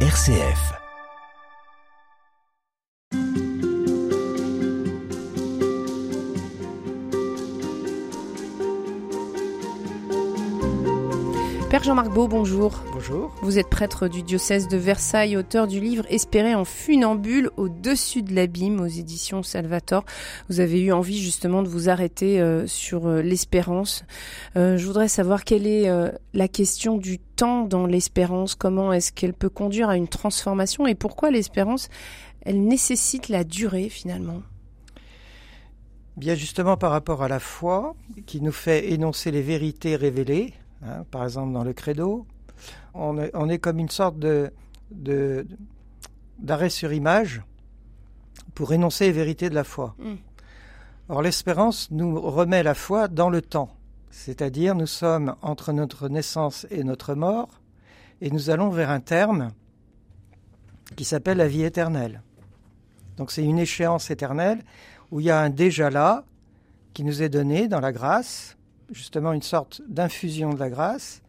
RCF. Père Jean-Marc Beau, bonjour. Bonjour. Vous êtes prêtre du diocèse de Versailles, auteur du livre Espérer en funambule au-dessus de l'abîme aux éditions Salvator. Vous avez eu envie justement de vous arrêter euh, sur euh, l'espérance. Euh, je voudrais savoir quelle est la question du temps dans l'espérance, comment est-ce qu'elle peut conduire à une transformation et pourquoi l'espérance, elle nécessite la durée finalement? Bien justement par rapport à la foi qui nous fait énoncer les vérités révélées, hein, par exemple dans le credo, on est, on est comme une sorte de, d'arrêt sur image pour énoncer les vérités de la foi. Mm. Or l'espérance nous remet la foi dans le temps, c'est-à-dire nous sommes entre notre naissance et notre mort et nous allons vers un terme qui s'appelle la vie éternelle. Donc c'est une échéance éternelle où il y a un déjà là qui nous est donné dans la grâce, justement une sorte d'infusion de la grâce,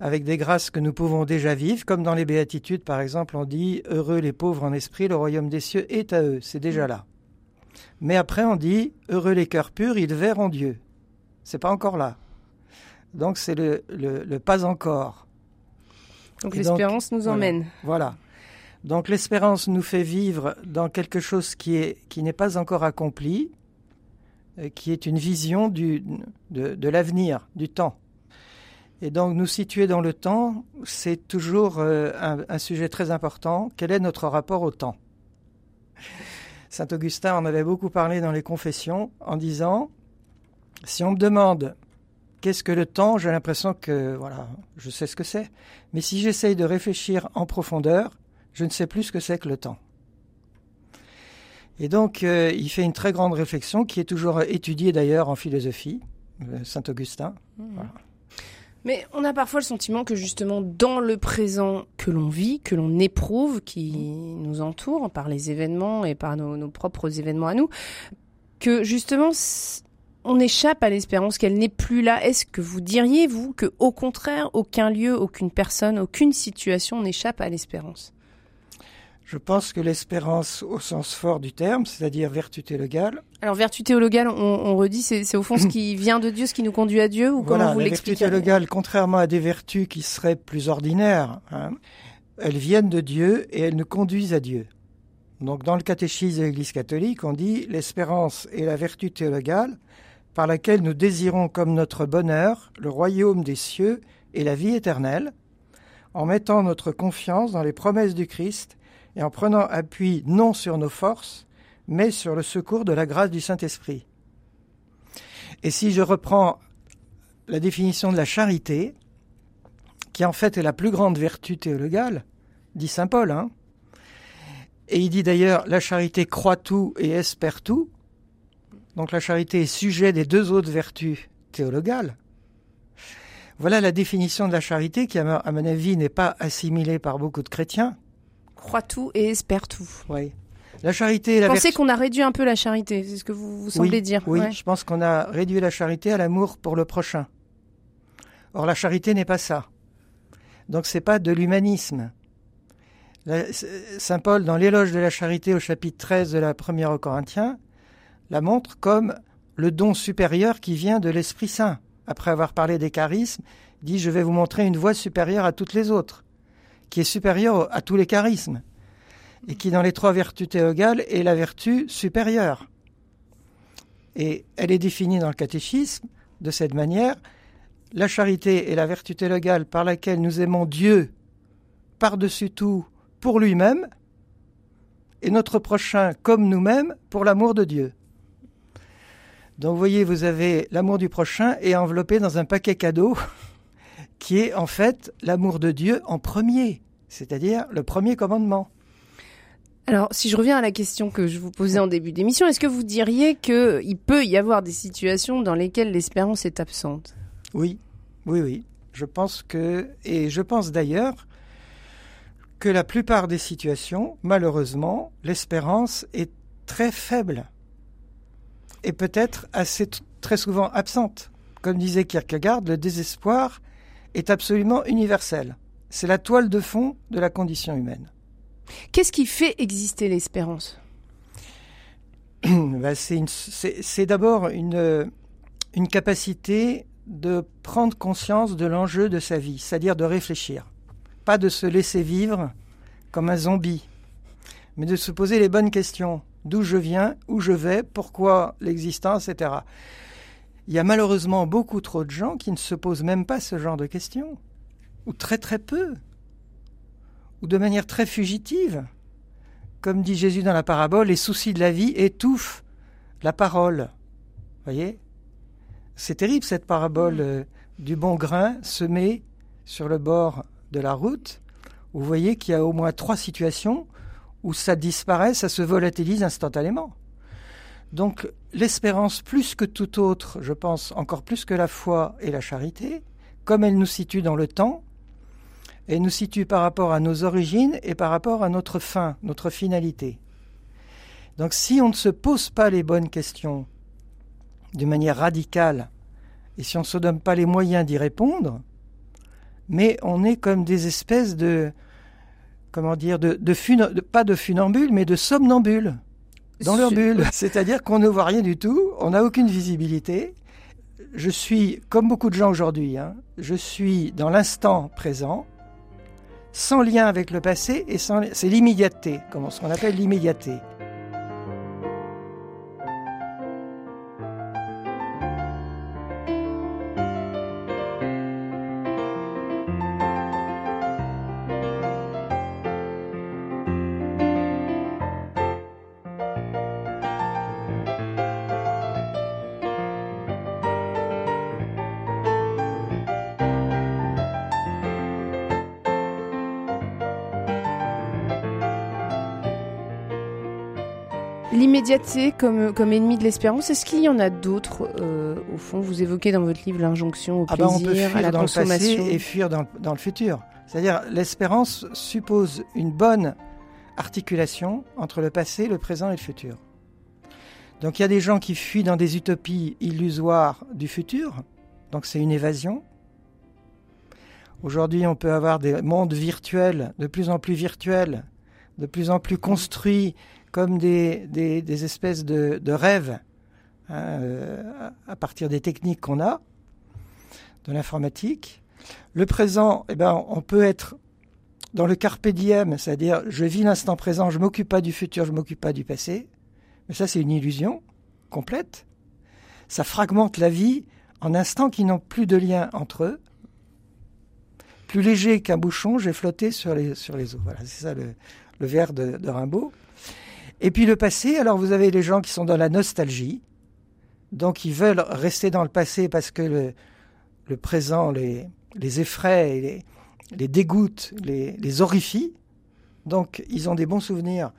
avec des grâces que nous pouvons déjà vivre, comme dans les béatitudes par exemple, on dit heureux les pauvres en esprit, le royaume des cieux est à eux, c'est déjà là. Mais après on dit heureux les cœurs purs, ils verront Dieu. C'est pas encore là. Donc c'est le, le- le pas encore. Donc l'espérance nous emmène. Voilà. Donc l'espérance nous fait vivre dans quelque chose qui est qui n'est pas encore accompli, qui est une vision de, l'avenir, du temps. Et donc nous situer dans le temps, c'est toujours euh, un, un sujet très important. Quel est notre rapport au temps? Saint Augustin en avait beaucoup parlé dans les confessions en disant si on me demande qu'est-ce que le temps, j'ai l'impression que voilà, je sais ce que c'est. Mais si j'essaye de réfléchir en profondeur, je ne sais plus ce que c'est que le temps. Et donc, euh, il fait une très grande réflexion qui est toujours étudiée d'ailleurs en philosophie, euh, Saint Augustin. Mais on a parfois le sentiment que justement dans le présent que l'on vit, que l'on éprouve, qui nous entoure par les événements et par nos, nos propres événements à nous, que justement on échappe à l'espérance, qu'elle n'est plus là. Est-ce que vous diriez, vous, que au contraire, aucun lieu, aucune personne, aucune situation n'échappe à l'espérance? Je pense que l'espérance au sens fort du terme, c'est-à-dire vertu théologale, Alors vertu théologale, on, on redit, c'est au fond ce qui vient de Dieu, ce qui nous conduit à Dieu, ou voilà, comment vous la vertu l'expliquez théologale, contrairement à des vertus qui seraient plus ordinaires, hein, elles viennent de Dieu et elles nous conduisent à Dieu. Donc dans le catéchisme de l'Église catholique, on dit l'espérance est la vertu théologale par laquelle nous désirons comme notre bonheur le royaume des cieux et la vie éternelle, en mettant notre confiance dans les promesses du Christ et en prenant appui non sur nos forces, mais sur le secours de la grâce du Saint-Esprit. Et si je reprends la définition de la charité, qui en fait est la plus grande vertu théologale, dit Saint Paul. Hein et il dit d'ailleurs, la charité croit tout et espère tout. Donc la charité est sujet des deux autres vertus théologales. Voilà la définition de la charité qui, à mon- à mon avis, n'est pas assimilée par beaucoup de chrétiens. Croit tout et espère tout. Oui. La charité la Vous pensez vertu... qu'on a réduit un peu la charité, c'est ce que vous, vous semblez oui, dire Oui, Ouais. je pense qu'on a réduit la charité à l'amour pour le prochain. Or, la charité n'est pas ça. Donc, c'est pas de l'humanisme. Saint Paul, dans l'éloge de la charité au chapitre 13 de la première aux Corinthiens, la montre comme le don supérieur qui vient de l'Esprit Saint. Après avoir parlé des charismes, dit Je vais vous montrer une voie supérieure à toutes les autres, qui est supérieure à tous les charismes, et qui, dans les trois vertus théogales, est la vertu supérieure. Et elle est définie dans le catéchisme de cette manière. La charité est la vertu théologale par laquelle nous aimons Dieu par-dessus tout pour lui-même et notre prochain comme nous-mêmes pour l'amour de Dieu. Donc vous voyez, vous avez l'amour du prochain et enveloppé dans un paquet cadeau qui est en fait l'amour de Dieu en premier, c'est-à-dire le premier commandement. Alors, si je reviens à la question que je vous posais en début d'émission, est-ce que vous diriez qu'il peut y avoir des situations dans lesquelles l'espérance est absente? Oui, oui, oui. Je pense que, et je pense d'ailleurs que la plupart des situations, malheureusement, l'espérance est très faible et peut-être assez très souvent absente. Comme disait Kierkegaard, le désespoir est absolument universel. c'est la toile de fond de la condition humaine. Qu'est-ce qui fait exister l'espérance? Ben, C'est d'abord une, une capacité de prendre conscience de l'enjeu de sa vie, c'est-à-dire de réfléchir. Pas de se laisser vivre comme un zombie, mais de se poser les bonnes questions. D'où je viens, où je vais, pourquoi l'existence, etc. Il y a malheureusement beaucoup trop de gens qui ne se posent même pas ce genre de questions, ou très très peu, ou de manière très fugitive. Comme dit Jésus dans la parabole, les soucis de la vie étouffent la parole. Voyez? C'est terrible cette parabole mm. euh, du bon grain semé sur le bord de la route. Vous voyez qu'il y a au moins trois situations où ça disparaît, ça se volatilise instantanément. Donc l'espérance, plus que tout autre, je pense, encore plus que la foi et la charité, comme elle nous situe dans le temps, elle nous situe par rapport à nos origines et par rapport à notre fin, notre finalité. Donc si on ne se pose pas les bonnes questions de manière radicale, et si on ne se donne pas les moyens d'y répondre, mais on est comme des espèces de, comment dire, de, pas de funambules, mais de somnambules dans leur bulle. C'est-à-dire qu'on ne voit rien du tout, on n'a aucune visibilité. Je suis, comme beaucoup de gens aujourd'hui, hein, je suis dans l'instant présent, sans lien avec le passé, et sans, c'est l'immédiateté, comme ce qu'on appelle l'immédiateté. L'immédiateté comme, comme ennemi de l'espérance, est-ce qu'il y en a d'autres euh, Au fond, vous évoquez dans votre livre l'injonction au plaisir, ah ben on peut fuir à la dans consommation. Le passé et fuir dans, dans le futur. C'est-à-dire, l'espérance suppose une bonne articulation entre le passé, le présent et le futur. Donc il y a des gens qui fuient dans des utopies illusoires du futur, donc c'est une évasion. Aujourd'hui, on peut avoir des mondes virtuels, de plus en plus virtuels, de plus en plus construits comme des, des, espèces de, rêves hein, euh, à partir des techniques qu'on a, de l'informatique. Le présent, eh ben, on peut être dans le carpe diem, c'est-à-dire je vis l'instant présent, je m'occupe pas du futur, je m'occupe pas du passé. Mais ça, c'est une illusion complète. Ça fragmente la vie en instants qui n'ont plus de lien entre eux. Plus léger qu'un bouchon, j'ai flotté sur les, sur les eaux. Voilà, c'est ça le, le de Rimbaud. Et puis le passé, alors vous avez les gens qui sont dans la nostalgie, donc ils veulent rester dans le passé parce que le, présent les, effraie, les, les dégoûte, les, les horrifie. Donc ils ont des bons souvenirs.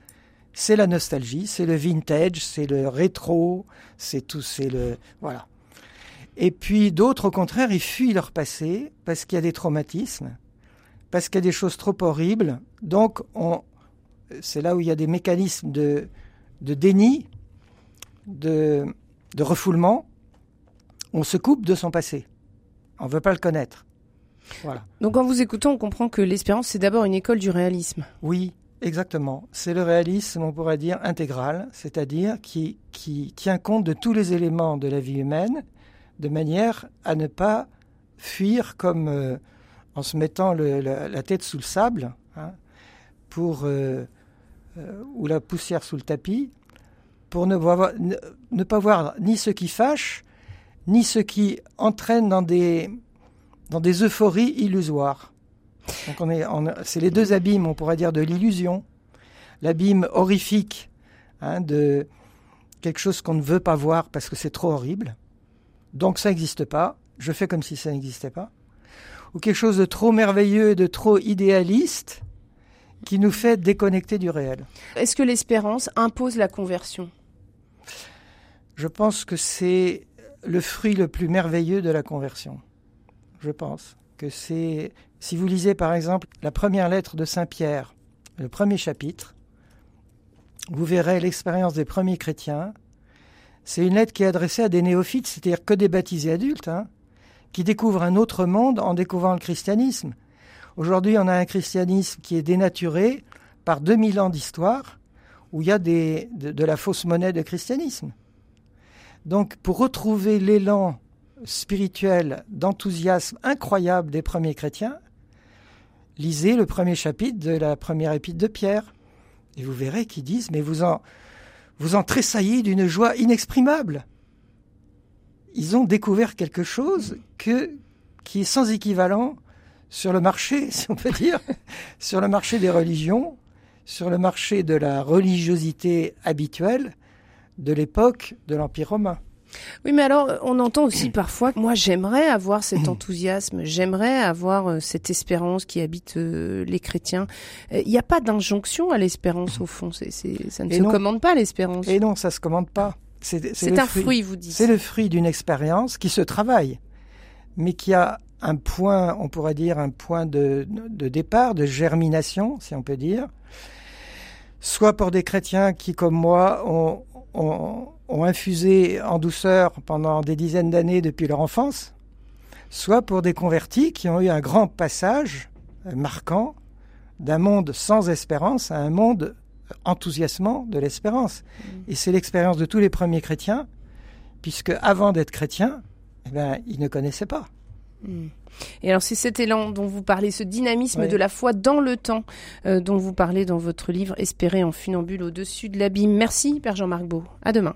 C'est la nostalgie, c'est le vintage, c'est le rétro, c'est tout, c'est le voilà. Et puis d'autres, au contraire, ils fuient leur passé parce qu'il y a des traumatismes, parce qu'il y a des choses trop horribles. Donc on, c'est là où il y a des mécanismes de, déni, de, refoulement. On se coupe de son passé. On ne veut pas le connaître. Voilà. Donc en vous écoutant, on comprend que l'espérance, c'est d'abord une école du réalisme. Oui, exactement. C'est le réalisme, on pourrait dire, intégral, c'est-à-dire qui, tient compte de tous les éléments de la vie humaine, de manière à ne pas fuir comme euh, en se mettant la, tête sous le sable, hein, pour euh, ou la poussière sous le tapis, pour ne, pas voir ni ce qui fâche, ni ce qui entraîne dans des, euphories illusoires. Donc on est, c'est les deux abîmes, on pourrait dire, de l'illusion. L'abîme horrifique hein, de quelque chose qu'on ne veut pas voir parce que c'est trop horrible. Donc ça n'existe pas. Je fais comme si ça n'existait pas. Ou quelque chose de trop merveilleux et de trop idéaliste qui nous fait déconnecter du réel. Est-ce que l'espérance impose la conversion? Je pense que c'est le fruit le plus merveilleux de la conversion. Je pense que c'est... Si vous lisez par exemple la première lettre de Saint Pierre, le premier chapitre, vous verrez l'expérience des premiers chrétiens. C'est une lettre qui est adressée à des néophytes, c'est-à-dire que des baptisés adultes, hein, qui découvrent un autre monde en découvrant le christianisme. Aujourd'hui, on a un christianisme qui est dénaturé par 2000 ans d'histoire où il y a de, la fausse monnaie de christianisme. Donc, pour retrouver l'élan spirituel, d'enthousiasme incroyable des premiers chrétiens, lisez le premier chapitre de la première épître de Pierre. Et vous verrez qu'ils disent, mais vous en, vous tressaillez d'une joie inexprimable. Ils ont découvert quelque chose qui est sans équivalent sur le marché, si on peut dire, sur le marché des religions, sur le marché de la religiosité habituelle de l'époque de l'Empire romain. Oui, mais alors on entend aussi parfois, moi j'aimerais avoir cet enthousiasme, j'aimerais avoir euh, cette espérance qui habite euh, les chrétiens. Il euh, n'y a pas d'injonction à l'espérance au fond, c'est, ça ne se commande pas l'espérance. Et non, ça se commande pas. C'est, un fruit, vous dites. C'est le fruit d'une expérience qui se travaille, mais qui a un point, on pourrait dire, un point de, départ, de germination, si on peut dire, soit pour des chrétiens qui, comme moi, ont, ont, infusé en douceur pendant des dizaines d'années depuis leur enfance, soit pour des convertis qui ont eu un grand passage marquant d'un monde sans espérance à un monde enthousiasmant de l'espérance. Mmh. Et c'est l'expérience de tous les premiers chrétiens, puisque avant d'être chrétiens, eh ben, ils ne connaissaient pas. Et alors c'est cet élan dont vous parlez, ce dynamisme de la foi dans le temps euh, dont vous parlez dans votre livre Espérer en funambule au-dessus de l'abîme. Merci Père Jean-Marc Beau. À demain.